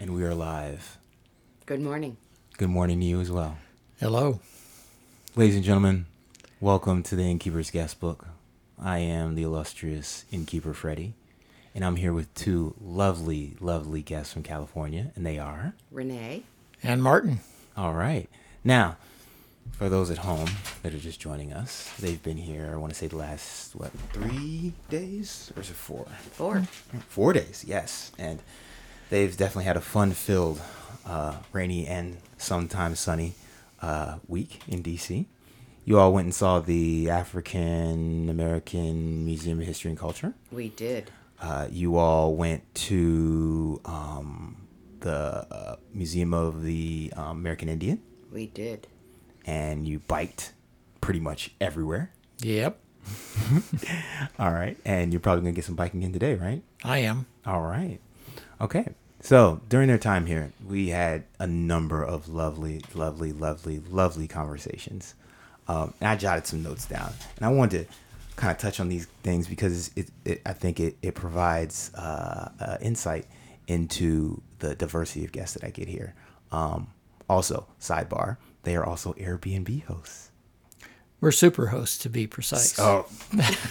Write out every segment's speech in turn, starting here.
and we are live. Good morning. Good morning to you as well. Hello. Ladies and gentlemen, welcome to the Innkeeper's Guest Book. I am the illustrious Innkeeper Freddie, and I'm here with two lovely, lovely guests from California, and they are. Renee. And Martin. All right. Now, for those at home that are just joining us, they've been here, I want to say the last, what, three days? Or is it four? Four. Four days, yes. And they've definitely had a fun filled, uh, rainy and sometimes sunny uh, week in DC. You all went and saw the African American Museum of History and Culture. We did. Uh, you all went to um, the uh, Museum of the um, American Indian We did. and you biked pretty much everywhere. Yep, All right. And you're probably going to get some biking in today, right? I am. All right. Okay. So during their time here, we had a number of lovely, lovely, lovely, lovely conversations. Um, and I jotted some notes down, and I wanted to kind of touch on these things because it, it I think it it provides uh, uh, insight into the diversity of guests that I get here. Um, also, sidebar, they are also Airbnb hosts. We're super hosts to be precise. Oh,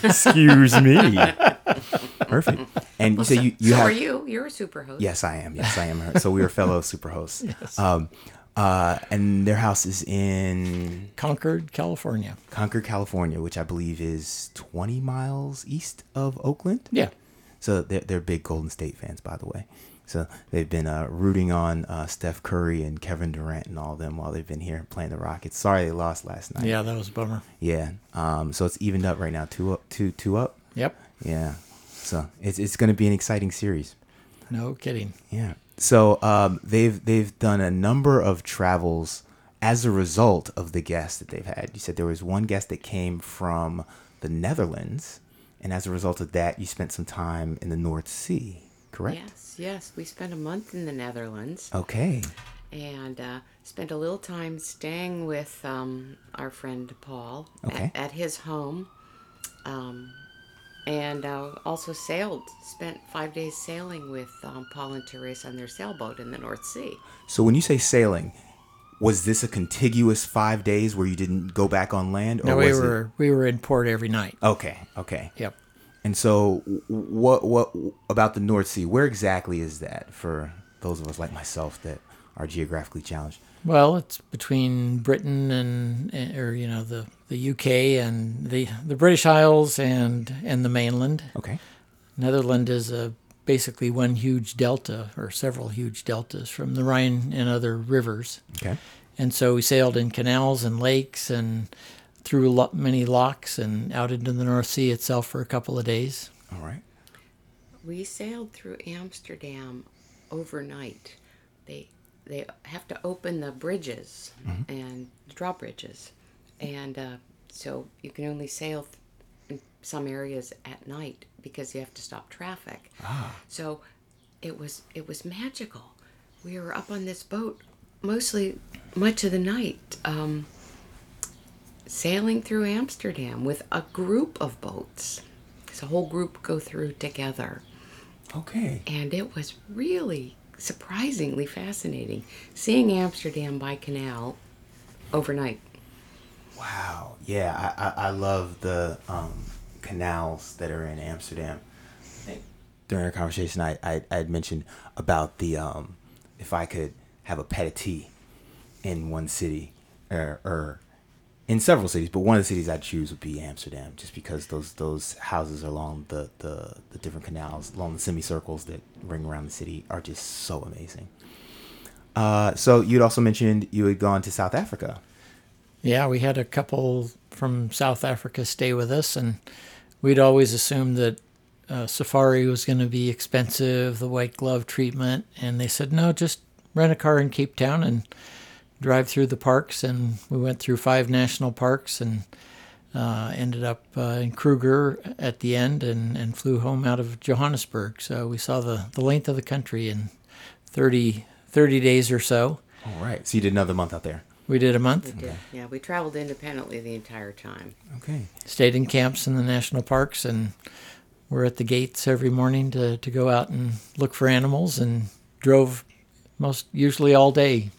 excuse me. Perfect. And you say you, you so have are you. You're a super host. Yes, I am. Yes, I am. Her. So we are fellow super hosts. Um, uh, and their house is in Concord, California. Concord, California, which I believe is 20 miles east of Oakland. Yeah. So they're, they're big Golden State fans, by the way. So they've been uh, rooting on uh, Steph Curry and Kevin Durant and all of them while they've been here playing the Rockets. Sorry they lost last night. Yeah, that was a bummer. Yeah. Um, so it's evened up right now, two up, two, two up. Yep. Yeah. So it's it's going to be an exciting series. No kidding. Yeah. So um, they've they've done a number of travels as a result of the guests that they've had. You said there was one guest that came from the Netherlands, and as a result of that, you spent some time in the North Sea. Correct. Yes, yes. We spent a month in the Netherlands Okay. and uh, spent a little time staying with um, our friend Paul Okay. at, at his home. Um, and uh, also sailed, spent five days sailing with um, Paul and Teresa on their sailboat in the North Sea. So when you say sailing, was this a contiguous five days where you didn't go back on land, or No, we was were we were in port every night. Okay. Okay. Yep. And so, what what about the North Sea? Where exactly is that for those of us like myself that are geographically challenged? Well, it's between Britain and, and- or you know the the UK and the the British Isles and and the mainland. Okay. Netherlands is a basically one huge delta or several huge deltas from the Rhine and other rivers. Okay. And so we sailed in canals and lakes and through lo- many locks and out into the North Sea itself for a couple of days. All right. We sailed through Amsterdam overnight. They they have to open the bridges and drawbridges, and uh, so you can only sail th- in some areas at night because you have to stop traffic. Ah. So it was it was magical. We were up on this boat mostly much of the night. Um, sailing through Amsterdam with a group of boats. So a whole group go through together. Okay. And it was really surprisingly fascinating seeing Amsterdam by canal overnight. Wow. Yeah, I, I, I love the um, canals that are in Amsterdam. During our conversation, I, I, I had mentioned about the um, if I could have a petit tea in one city or, or in several cities, but one of the cities I'd choose would be Amsterdam, just because those those houses along the, the, the different canals, along the semicircles that ring around the city, are just so amazing. Uh, so you'd also mentioned you had gone to South Africa. Yeah, we had a couple from South Africa stay with us, and we'd always assumed that uh, safari was going to be expensive, the white glove treatment, and they said no, just rent a car in Cape Town and drive through the parks. And we went through five national parks and uh, ended up uh, in Kruger at the end, and, and flew home out of Johannesburg. So we saw the, the length of the country in 30, 30 days or so. All right. So you did another month out there. We did a month. We did. Yeah, we traveled independently the entire time. Okay. stayed in camps in the national parks and were at the gates every morning to, to go out and look for animals and drove most usually all day.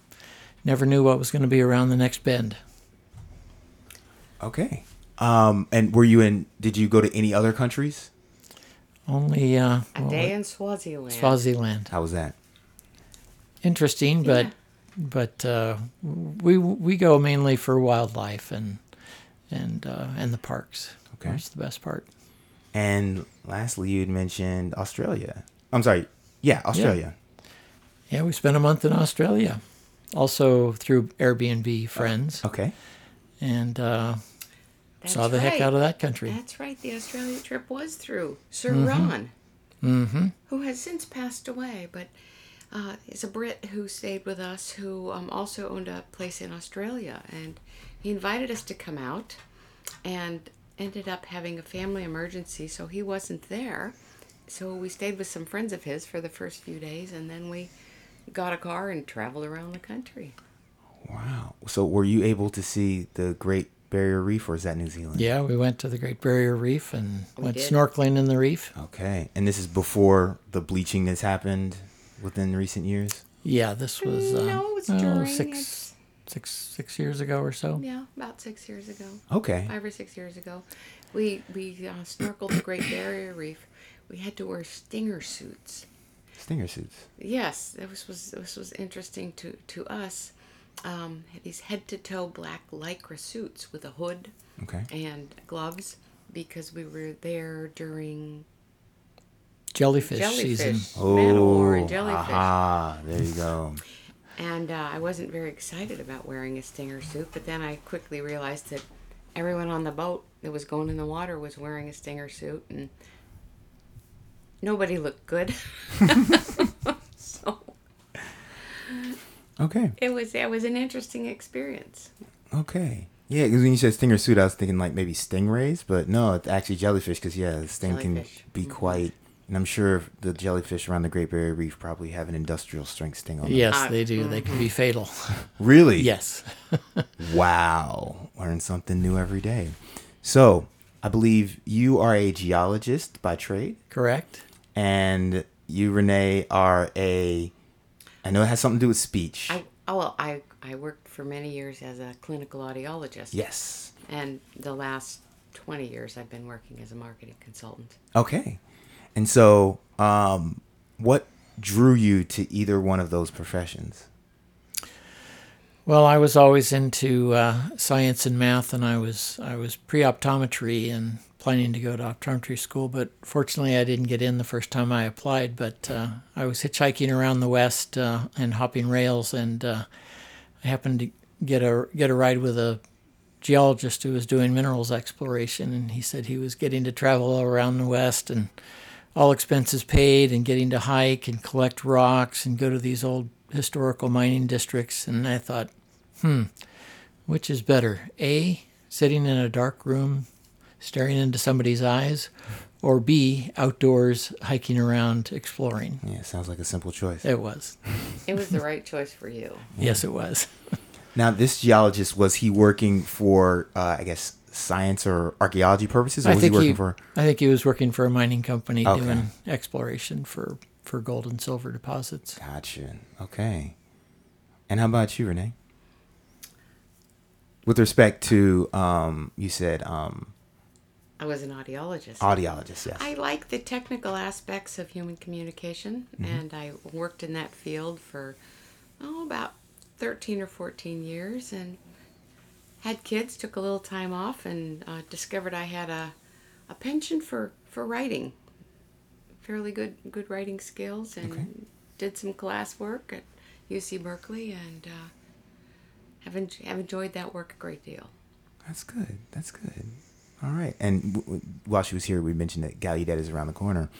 Never knew what was going to be around the next bend. Okay. Um, and were you in? Did you go to any other countries? Only uh, A well, day in Swaziland. Swaziland. How was that? Interesting, but Yeah. but uh, we we go mainly for wildlife and and uh, and the parks. Okay. That's the best part. And lastly, you'd mentioned Australia. I'm sorry. Yeah, Australia. Yeah, we spent a month in Australia, also through Airbnb friends, Okay. and uh, saw the heck out of that country. That's right. The Australia trip was through Sir Ron, Mm-hmm. who has since passed away, but uh, is a Brit who stayed with us, who um, also owned a place in Australia, and he invited us to come out, and ended up having a family emergency, so he wasn't there. So we stayed with some friends of his for the first few days, and then we got a car and traveled around the country. Wow. So were you able to see the Great Barrier Reef, or is that New Zealand? Yeah, we went to the Great Barrier Reef and We went did. snorkeling in the reef. Okay. And this is before the bleaching that's happened within recent years. Yeah, this was uh, No, it was oh, during, six, it's- six, six years ago or so. Yeah, about six years ago. Okay. five or six years ago. We we uh, snorkeled the Great Barrier Reef. We had to wear stinger suits. Stinger suits. Yes, this was this was interesting to to us. Um, these head to toe black lycra suits with a hood Okay. and gloves because we were there during Jellyfish, jellyfish, season. man o' war Oh, and jellyfish. aha. There you go. And uh, I wasn't very excited about wearing a stinger suit, but then I quickly realized that everyone on the boat that was going in the water was wearing a stinger suit, and nobody looked good. so Okay. it was it was an interesting experience. Okay. Yeah, because when you said stinger suit, I was thinking like maybe stingrays, but no, it's actually jellyfish. Because yeah, the sting Jellyfish. can be Mhm. quite. And I'm sure the jellyfish around the Great Barrier Reef probably have an industrial strength sting on them. Yes, Uh, they do. They can be fatal. Really? yes. Wow. Learn something new every day. So, I believe you are a geologist by trade, Correct. And you, Renee, are a. I know it has something to do with speech. I oh well I I worked for many years as a clinical audiologist. yes. And the last twenty years I've been working as a marketing consultant. Okay. And so, um, what drew you to either one of those professions? Well, I was always into uh, science and math, and I was I was pre-optometry and planning to go to optometry school, but fortunately, I didn't get in the first time I applied. But uh, I was hitchhiking around the West uh, and hopping rails, and uh, I happened to get a get a ride with a geologist who was doing minerals exploration, and he said he was getting to travel all around the West and all expenses paid, and getting to hike and collect rocks and go to these old historical mining districts. And I thought, hmm, which is better? A, sitting in a dark room staring into somebody's eyes, or B, outdoors hiking around exploring? Yeah, sounds like a simple choice. It was. It was the right choice for you. Yes, it was. Now, this geologist was he working for, uh, I guess, science or archaeology purposes, or I was he think working he, for? I think he was working for a mining company Okay. doing exploration for, for gold and silver deposits. Gotcha. Okay. And how about you, Renee? With respect to, um, you said um, I was an audiologist. audiologist, yes. I like the technical aspects of human communication, and I worked in that field for oh about thirteen or fourteen years, and had kids. Took a little time off, and uh, discovered I had a a penchant for for writing. Fairly good good writing skills, and Okay. did some class work at UC Berkeley, and uh, have en- have enjoyed that work a great deal. That's good. That's good. All right. And w- w- while she was here, we mentioned that Gallaudet is around the corner,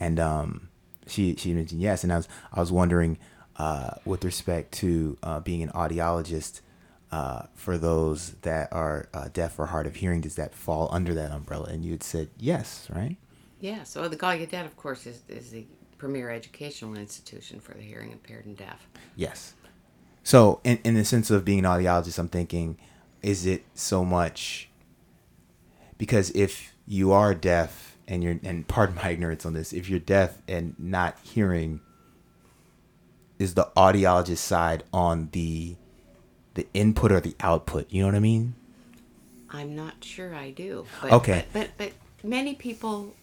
and um, she she mentioned yes. And I was I was wondering, uh, with respect to uh, being an audiologist, uh, for those that are uh, deaf or hard of hearing, does that fall under that umbrella? And you had said yes, right? Yeah, so the Gallaudet, of course, is, is the premier educational institution for the hearing impaired and deaf. Yes. So, in, in the sense of being an audiologist, I'm thinking, is it so much because if you are deaf and you're, and pardon my ignorance on this, if you're deaf and not hearing, is the audiologist side on the the input or the output? You know what I mean? I'm not sure I do. But, Okay. But, but but many people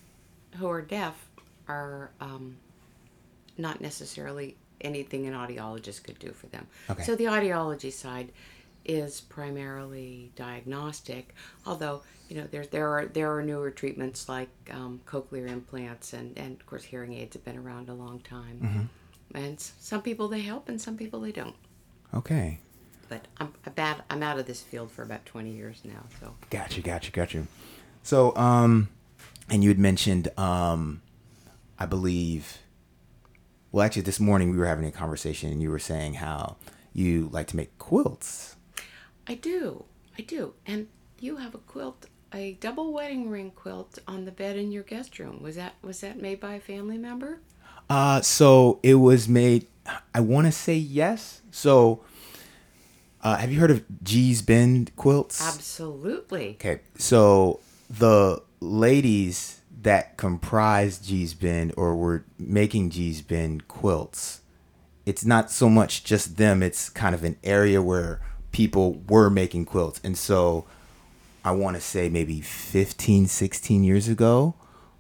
who are deaf are um, not necessarily anything an audiologist could do for them. Okay. So the audiology side is primarily diagnostic, although you know there there are there are newer treatments like um, cochlear implants and and of course hearing aids have been around a long time. Mm-hmm. And some people they help and some people they don't. Okay. But I'm a bad I'm out of this field for about 20 years now, so. Gotcha, gotcha, gotcha. So, um, and you had mentioned, um, I believe, well, actually, this morning we were having a conversation, and you were saying how you like to make quilts. I do. I do. And you have a quilt, a double wedding ring quilt on the bed in your guest room. Was that was that made by a family member? Uh, so it was made. I want to say yes. So, uh, have you heard of Gee's Bend quilts? Absolutely. Okay, so the ladies that comprise Gee's Bend or were making Gee's Bend quilts, it's not so much just them, it's kind of an area where people were making quilts. And so I want to say maybe 15, 16 years ago,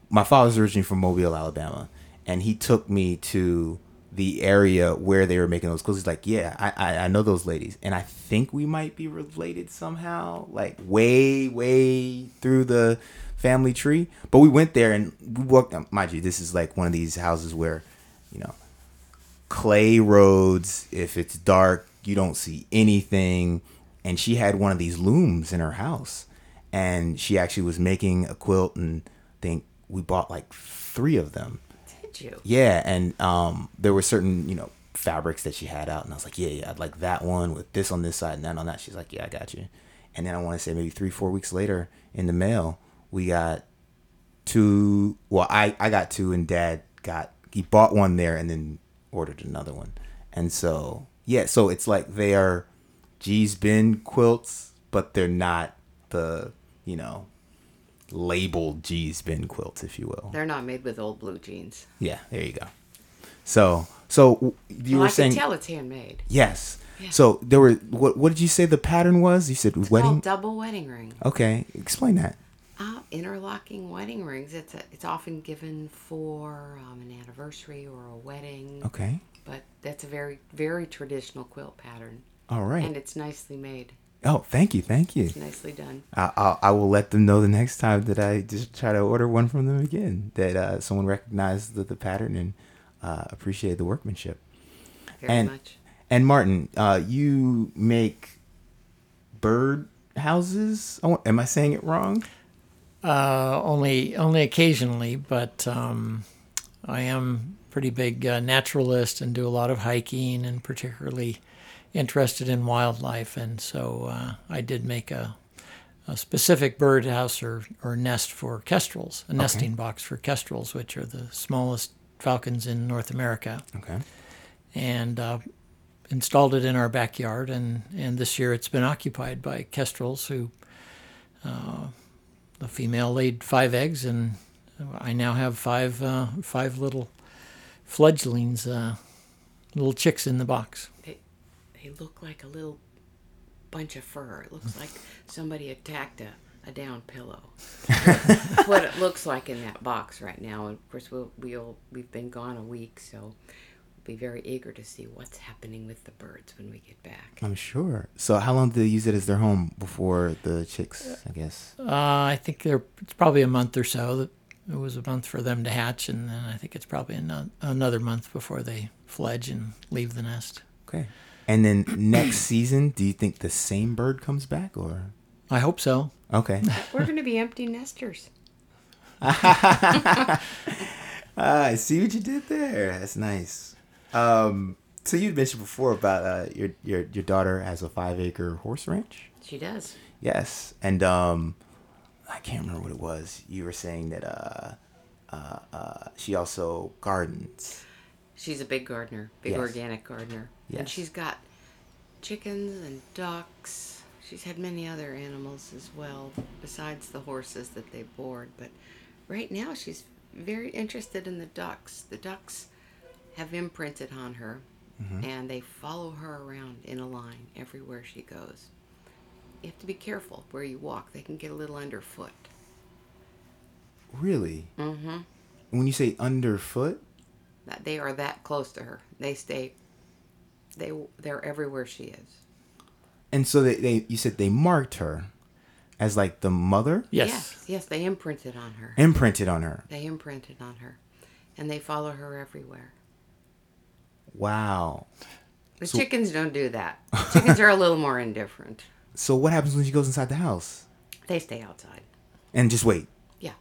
my father's originally from Mobile, Alabama, and he took me to the area where they were making those clothes. He's like, "Yeah, I, I I know those ladies, and I think we might be related somehow, like way way through the family tree." But we went there and we walked. Mind you, this is like one of these houses where, you know, clay roads. If it's dark, you don't see anything. And she had one of these looms in her house, and she actually was making a quilt. And I think we bought like three of them. Did you? Yeah, and um, there were certain you know fabrics that she had out, and I was like, yeah, yeah, I'd like that one with this on this side and that on that. She's like, yeah, I got you. And then I want to say maybe three, four weeks later in the mail, we got two. Well, I I got two, and Dad got he bought one there and then ordered another one, and so yeah, so it's like they are Gee's Bend quilts, but they're not the you know labeled Gee's Bend quilts, if you will. They're not made with old blue jeans. Yeah, there you go. So, so you well, were I saying can tell it's handmade. yes. Yeah. So there were what? What did you say the pattern was? You said It's wedding. double wedding ring. Okay, explain that. Uh, interlocking wedding rings. It's a, it's often given for um, an anniversary or a wedding. Okay, But that's a very very traditional quilt pattern, all right. and it's nicely made, oh, thank you, thank you. nicely done. I, I I will let them know the next time that I just try to order one from them again. That uh, someone recognized the, the pattern and uh, appreciated the workmanship. Very And- much. And Martin, uh, you make bird houses. I want, am I saying it wrong? Uh, only only occasionally, but um, I am pretty big uh, naturalist and do a lot of hiking and particularly interested in wildlife. And so uh, I did make a, a specific bird house or, or nest for kestrels, a nesting box for kestrels, which are the smallest falcons in North America. Okay. and uh, installed it in our backyard. And, and this year it's been occupied by kestrels who, uh, the female laid five eggs, and I now have five uh, five little fledglings, uh, little chicks in the box. They they look like a little bunch of fur. It looks like somebody attacked a, a down pillow. what it looks like in that box right now. And of course, we'll, we'll we've been gone a week, so we'll be very eager to see what's happening with the birds when we get back. I'm sure. So how long did they use it as their home before the chicks? I guess. Uh, I think they're it's probably a month or so. That it was a month for them to hatch, and then I think it's probably ano- another month before they fledge and leave the nest. Okay. And then next season, do you think the same bird comes back or? I hope so. Okay. We're going to be empty nesters. Ah, I see what you did there. That's nice. Um, so you mentioned before about uh, your your your daughter has a five acre horse ranch. She does. Yes, and um, I can't remember what it was. You were saying that uh, uh, uh, she also gardens. She's a big gardener, big Yes. organic gardener. Yes. And she's got chickens and ducks. She's had many other animals as well, besides the horses that they board. But right now, she's very interested in the ducks. The ducks have imprinted on her and they follow her around in a line everywhere she goes. You have to be careful where you walk; they can get a little underfoot. Really? Mm-hmm. When you say underfoot, That they are that close to her. They stay. They they're everywhere she is. and so they, they you said they marked her as like the mother Yes. yes, yes, they imprinted on her. imprinted on her. They imprinted on her, and they follow her everywhere. Wow. The chickens don't do that. Chickens are a little more indifferent. So what happens when she goes inside the house They stay outside. and just wait? Yeah.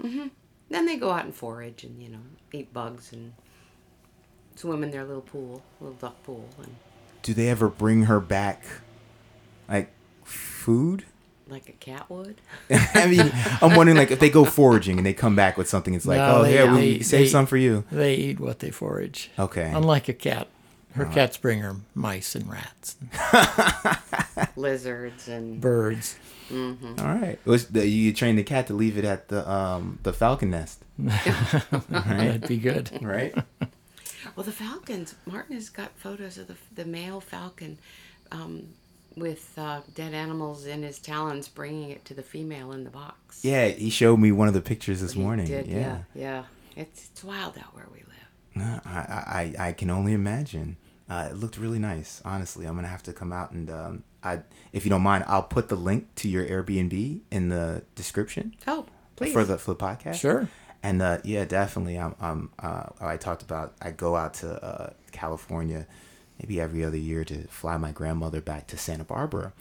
hmm Then they go out and forage and you know eat bugs and swim in their little pool, little duck pool, and Do they ever bring her back like food? like a cat would. I mean, I'm wondering like if they go foraging and they come back with something, it's like, No, oh they- yeah, we they- saved they- some for you. They eat what they forage. Okay. Unlike a cat. Her cats bring her mice and rats, and Lizards and birds. All right. Was the, you train the cat to leave it at the um the falcon nest, That'd be good. right? well, the falcons. Martin has got photos of the the male falcon. Um, with uh, dead animals in his talons, bringing it to the female in the box. yeah, he showed me one of the pictures this He morning. did, yeah. yeah, yeah. It's it's wild out where we live. No, I, I I can only imagine. Uh, it looked really nice. Honestly, I'm gonna have to come out and um, I, if you don't mind, I'll put the link to your Airbnb in the description Oh, please. for the for the podcast. Sure. And uh, yeah, definitely. I'm. I'm uh, I talked about. I go out to uh, California, maybe every other year to fly my grandmother back to Santa Barbara,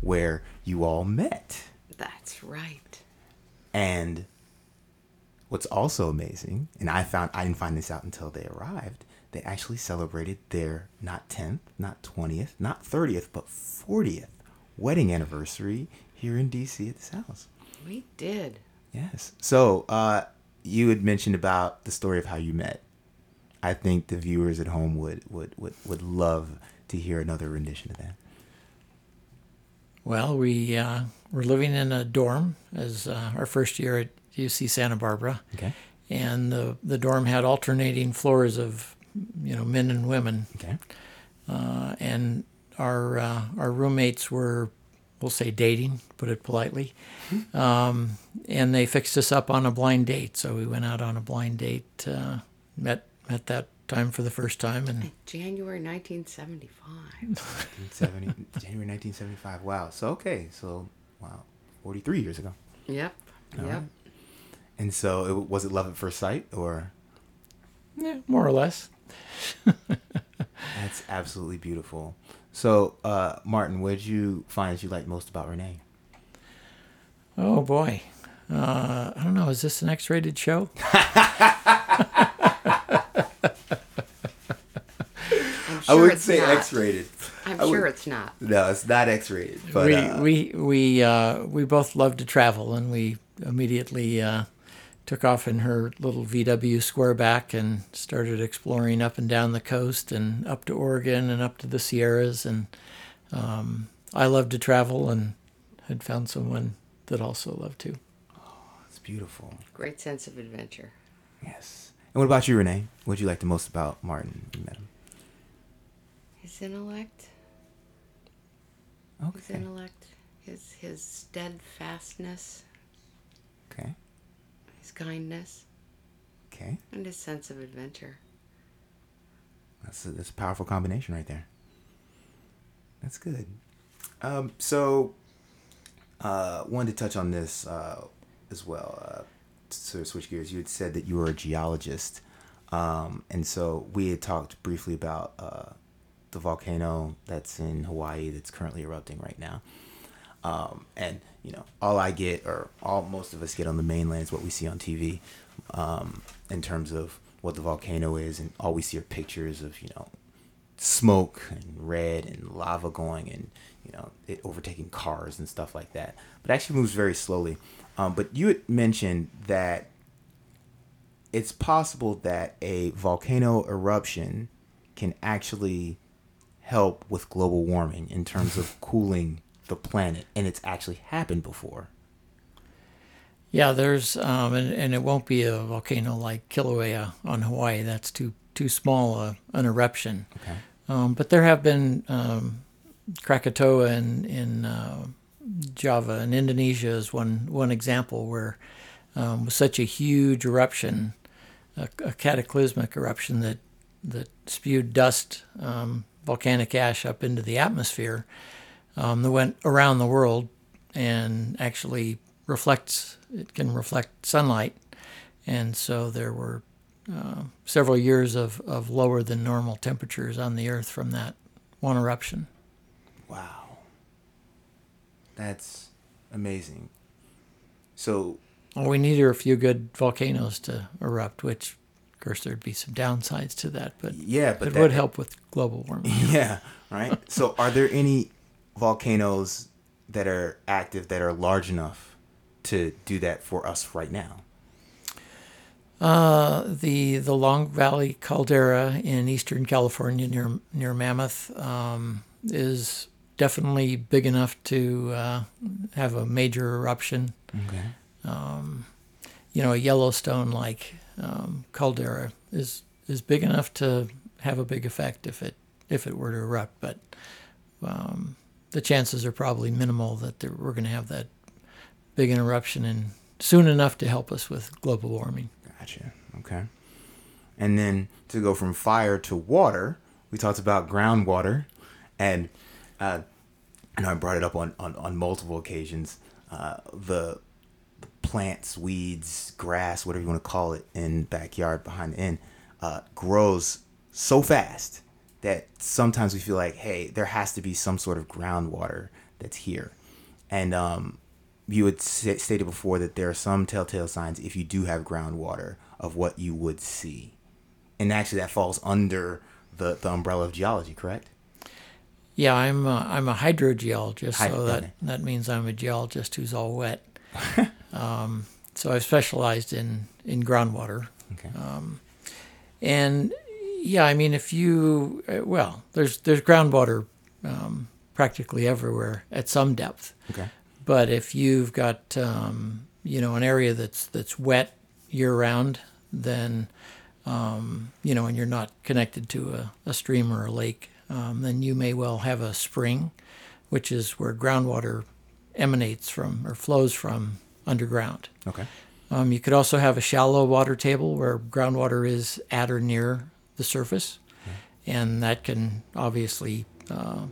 where you all met. That's right. And what's also amazing, and I found I didn't find this out until they arrived. They actually celebrated their not tenth, not twentieth, not thirtieth, but fortieth wedding anniversary here in DC at this house. We did. Yes. So uh, you had mentioned about the story of how you met. I think the viewers at home would would would, would love to hear another rendition of that. Well, we uh, were living in a dorm as uh, our first year at UC Santa Barbara, Okay. and the the dorm had alternating floors of you know men and women, Okay. uh, and our uh, our roommates were we'll say dating, put it politely, um, and they fixed us up on a blind date. So we went out on a blind date, uh, met met that time for the first time, and January 1975. 1970, January 1975. Wow. So okay. So wow, 43 years ago. Yep. All yep. right. And so it, was it love at first sight or? yeah, more or less. That's absolutely beautiful. So uh, Martin, what did you find that you liked most about Renee? Oh boy. Uh, I don't know. Is this an X-rated show? I would say not. X-rated. I'm I would- sure it's not. No, it's not X-rated. But we uh, we we uh, we both love to travel, and we immediately uh, took off in her little VW Squareback and started exploring up and down the coast and up to Oregon and up to the Sierras. And um, I love to travel, and had found someone that also loved to. Oh, it's beautiful. Great sense of adventure. Yes. And what about you, Renee? What did you like the most about Martin? You met him. His intellect, Okay. his intellect, his his steadfastness, Okay. his kindness, Okay. and his sense of adventure. That's a, that's a powerful combination right there. That's good. Um, so, uh, wanted to touch on this uh, as well. Uh, to sort of switch gears, you had said that you were a geologist, um, and so we had talked briefly about uh, the volcano that's in Hawaii that's currently erupting right now. Um, and you know, all I get, or all most of us get on the mainland, is what we see on TV, um, in terms of what the volcano is, and all we see are pictures of you know, smoke and red and lava going, and you know, it overtaking cars and stuff like that. But it actually moves very slowly. Um, but you had mentioned that it's possible that a volcano eruption can actually help with global warming in terms of cooling the planet, and it's actually happened before. Yeah, there's um, and, and it won't be a volcano like Kilauea on Hawaii. That's too too small a, an eruption. Okay. Um, but there have been um, Krakatoa in in uh, Java and Indonesia is one one example where um, with such a huge eruption, a, a cataclysmic eruption that that spewed dust, um, volcanic ash up into the atmosphere, um, that went around the world and actually reflects. It can reflect sunlight, and so there were uh, several years of, of lower than normal temperatures on the Earth from that one eruption. Wow. That's amazing. So, All we need a few good volcanoes to erupt, which, of course, there'd be some downsides to that, but yeah, but it that, would help with global warming. Yeah, right. so, are there any volcanoes that are active that are large enough to do that for us right now? Uh, the the Long Valley caldera in eastern California near near Mammoth um, is definitely big enough to uh, have a major eruption. Okay. You know, a Yellowstone like um, caldera is is big enough to have a big effect if it if it were to erupt, but um, the chances are probably minimal that we're going to have that big interruption and soon enough to help us with global warming. Gotcha. Okay. And then to go from fire to water, we talked about groundwater, and uh, I know I brought it up on, on, on multiple occasions. Uh, the, the plants, weeds, grass, whatever you want to call it, in backyard behind the inn, uh, grows so fast that sometimes we feel like, hey, there has to be some sort of groundwater that's here, and um, you had stated before that there are some telltale signs if you do have groundwater of what you would see. And actually, that falls under the, the umbrella of geology, correct? Yeah, I'm a, I'm a hydrogeologist, Hyd- so that, that means I'm a geologist who's all wet. um, so I've specialized in, in groundwater. Okay. And yeah, I mean, if you, uh, well, there's, there's groundwater um, practically everywhere at some depth. okay. But if you've got, um, you know, an area that's, that's wet year round, then, um, you know, and you're not connected to a, a stream or a lake, um, then you may well have a spring, which is where groundwater emanates from or flows from underground. Okay. Um, you could also have a shallow water table where groundwater is at or near the surface, and that can obviously uh,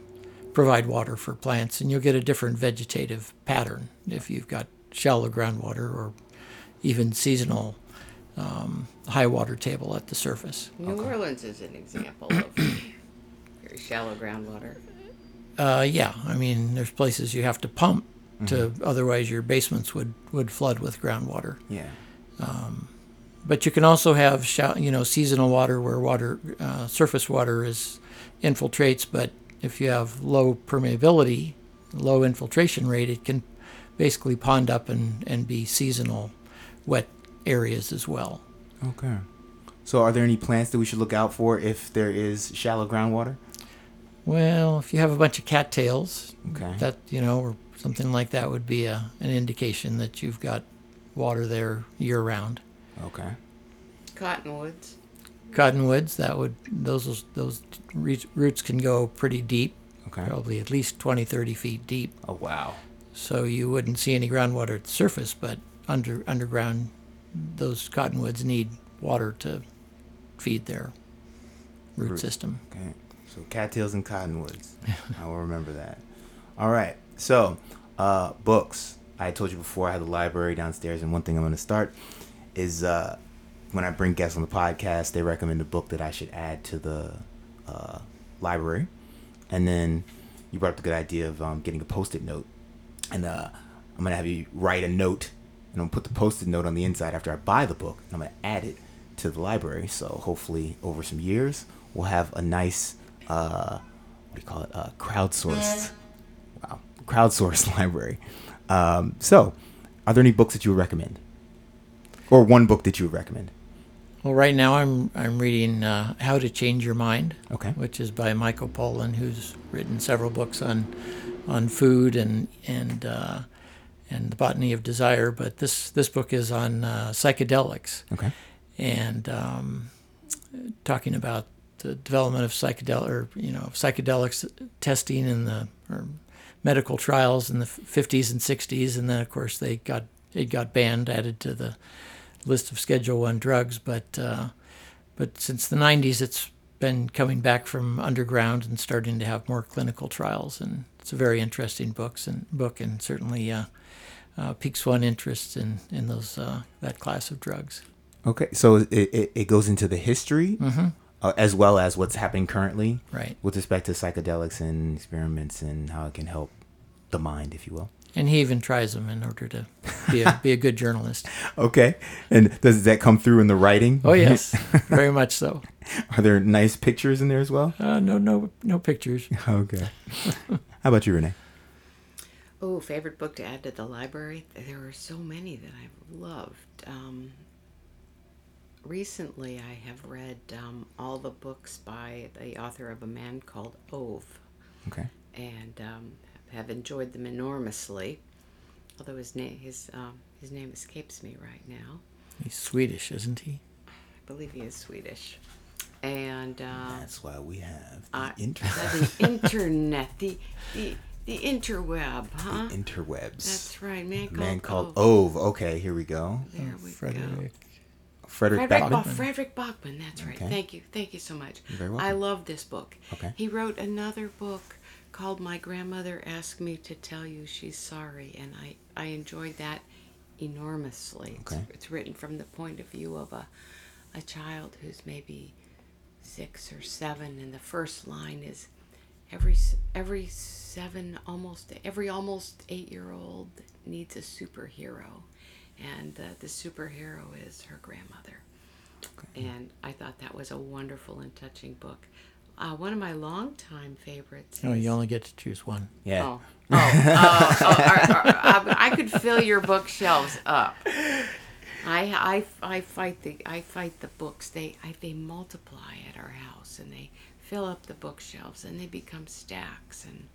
provide water for plants, and you'll get a different vegetative pattern if you've got shallow groundwater or even seasonal um, high water table at the surface. New Orleans is an example of very shallow groundwater. Uh, yeah, I mean, there's places you have to pump to, otherwise your basements would, would flood with groundwater. Yeah. But you can also have you know seasonal water where water uh, surface water is infiltrates, but if you have low permeability, low infiltration rate, it can basically pond up and, and be seasonal wet areas as well. Okay. So, are there any plants that we should look out for if there is shallow groundwater? Well, if you have a bunch of cattails, Okay. that you know, or something like that would be a, an indication that you've got water there year round. Okay. Cottonwoods. Cottonwoods, that would those those roots can go pretty deep, Okay. probably at least 20, 30 feet deep. Oh, wow. So you wouldn't see any groundwater at the surface, but under underground, those cottonwoods need water to feed their root Root. system. Okay. So, cattails and cottonwoods. I will remember that. All right. So, uh, books. I told you before I had a library downstairs, and one thing I'm going to start is uh, when I bring guests on the podcast, they recommend a book that I should add to the uh, library. And then you brought up the good idea of um, getting a post-it note, and uh, I'm gonna have you write a note, and I'm gonna put the post-it note on the inside after I buy the book, and I'm gonna add it to the library. So hopefully, over some years, we'll have a nice, uh, what do you call it, uh, crowdsourced, wow, crowdsourced library. Um, so, are there any books that you would recommend, or one book that you would recommend? Well, right now I'm I'm reading uh, How to Change Your Mind, Okay. which is by Michael Pollan, who's written several books on on food and and uh, and the botany of desire. But this this book is on uh, psychedelics. Okay. and um, talking about the development of psychedelic or you know psychedelics testing in the or medical trials in the 50s and 60s, and then of course they got it got banned, added to the list of Schedule One drugs. But uh, but since the 90s, it's been coming back from underground and starting to have more clinical trials, and it's a very interesting books and book, and certainly uh, uh, piques one interest in in those uh, that class of drugs. Okay, so it, it, it goes into the history uh, as well as what's happening currently, Right. with respect to psychedelics and experiments and how it can help the mind, if you will. And he even tries them in order to be a, be a good journalist. Okay, and does that come through in the writing? Oh yes, very much so. Are there nice pictures in there as well? Uh, no, no, no pictures. Okay. how about you, Renee? Oh, favorite book to add to the library? There are so many that I've loved. Um, recently, I have read um, all the books by the author of A Man Called Ove Okay. and um, have enjoyed them enormously. Although his name his um, his name escapes me right now. He's Swedish, isn't he? I believe he is Swedish, and uh, That's why we have the uh, internet. the internet, the the the interweb, huh? The interwebs. That's right, man called, Man called Ove. Ove. Okay, here we go. There we go. Frederick. Frederick, Frederick Backman. Backman. Frederick Backman. That's right. Okay. Thank you. Thank you so much. I love this book. Okay. He wrote another book called My Grandmother Asked Me to Tell You She's Sorry, and I, I enjoyed that enormously. Okay. It's, it's written from the point of view of a, a child who's maybe six or seven, and the first line is every every seven almost every almost eight year old needs a superhero, and uh, the superhero is her grandmother. And I thought that was a wonderful and touching book. Uh, one of my longtime favorites. Oh, is- you only get to choose one. Yeah. Oh, oh, oh, oh, are- are- are- I could fill your bookshelves up. I, I, I fight the I fight the books. They I, they multiply at our house and they fill up the bookshelves and they become stacks and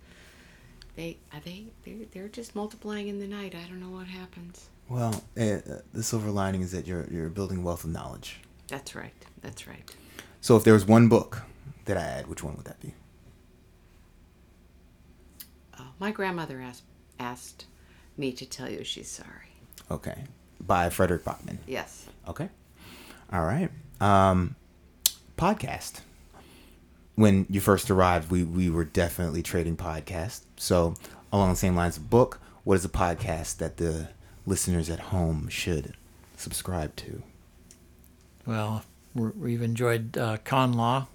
they are they they're, they're just multiplying in the night. I don't know what happens. Well, uh, the silver lining is that you're you're building wealth of knowledge. That's right. That's right. So if there was one book that I add, which one would that be? Uh, my grandmother asked asked me to tell you she's sorry. Okay, by Frederick Backman. Yes. Okay. All right. Um, podcast. When you first arrived, we, we were definitely trading podcasts. So, along the same lines of book, what is a podcast that the listeners at home should subscribe to? Well, we're, we've enjoyed uh, con law,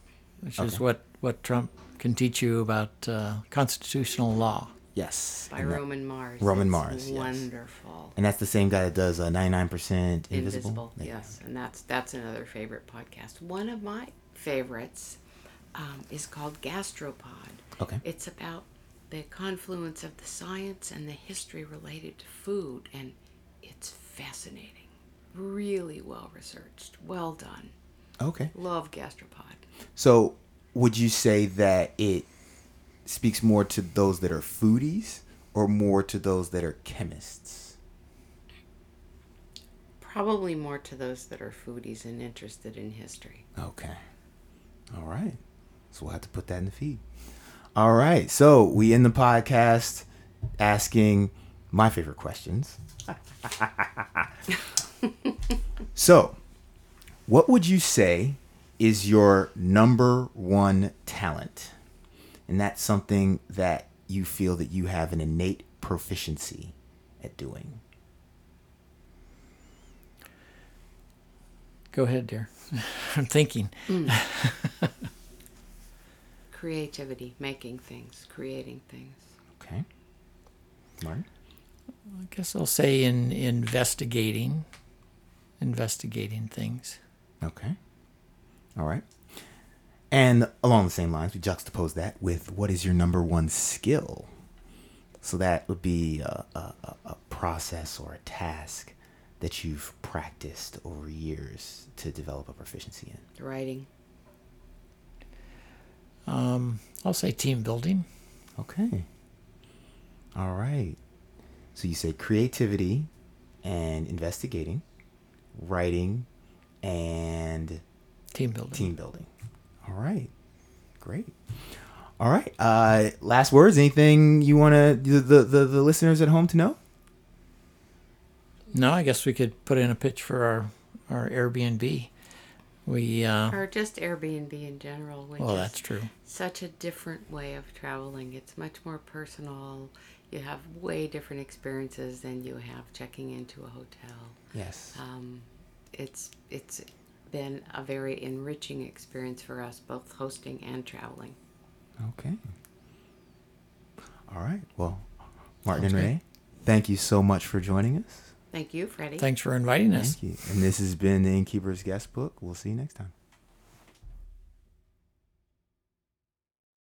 which is what, what Trump can teach you about uh, constitutional law. Yes. By and that- Roman Mars. Roman It's Mars, yes. Wonderful. And that's the same guy that does uh, 99% Invisible. Invisible. There Yes, and that's that's another favorite podcast. One of my favorites um, is called Gastropod. Okay. It's about the confluence of the science and the history related to food, and it's fascinating. Really well researched. Well done. Okay. Love Gastropod. So, would you say that it speaks more to those that are foodies or more to those that are chemists? Probably more to those that are foodies and interested in history. Okay. All right. So, we'll have to put that in the feed. All right. So, we end the podcast asking my favorite questions. so, what would you say is your number one talent? And that's something that you feel that you have an innate proficiency at doing. Go ahead, dear. I'm thinking. Hmm. Creativity, making things, creating things. Okay. Martin? I guess I'll say in investigating, investigating things. Okay. All right. And along the same lines, we juxtapose that with what is your number one skill? So that would be a, a, a- a process or a task that you've practiced over years to develop a proficiency in. Writing. Um, I'll say team building. Okay. All right. So you say creativity and investigating, writing and Team building. team building. All right, great. All right. Uh, last words. Anything you want to the, the the the listeners at home to know? No, I guess we could put in a pitch for our our Airbnb. We uh, Or just Airbnb in general, which well, is that's true. such a different way of traveling. It's much more personal. You have way different experiences than you have checking into a hotel. Yes. Um, it's it's been a very enriching experience for us, both hosting and traveling. Okay. All right. Well, Martin and Sounds Renee, thank you so much for joining us. Thank you, Freddie. Thanks for inviting us. Thank you. And this has been the Innkeeper's Guest Book. We'll see you next time.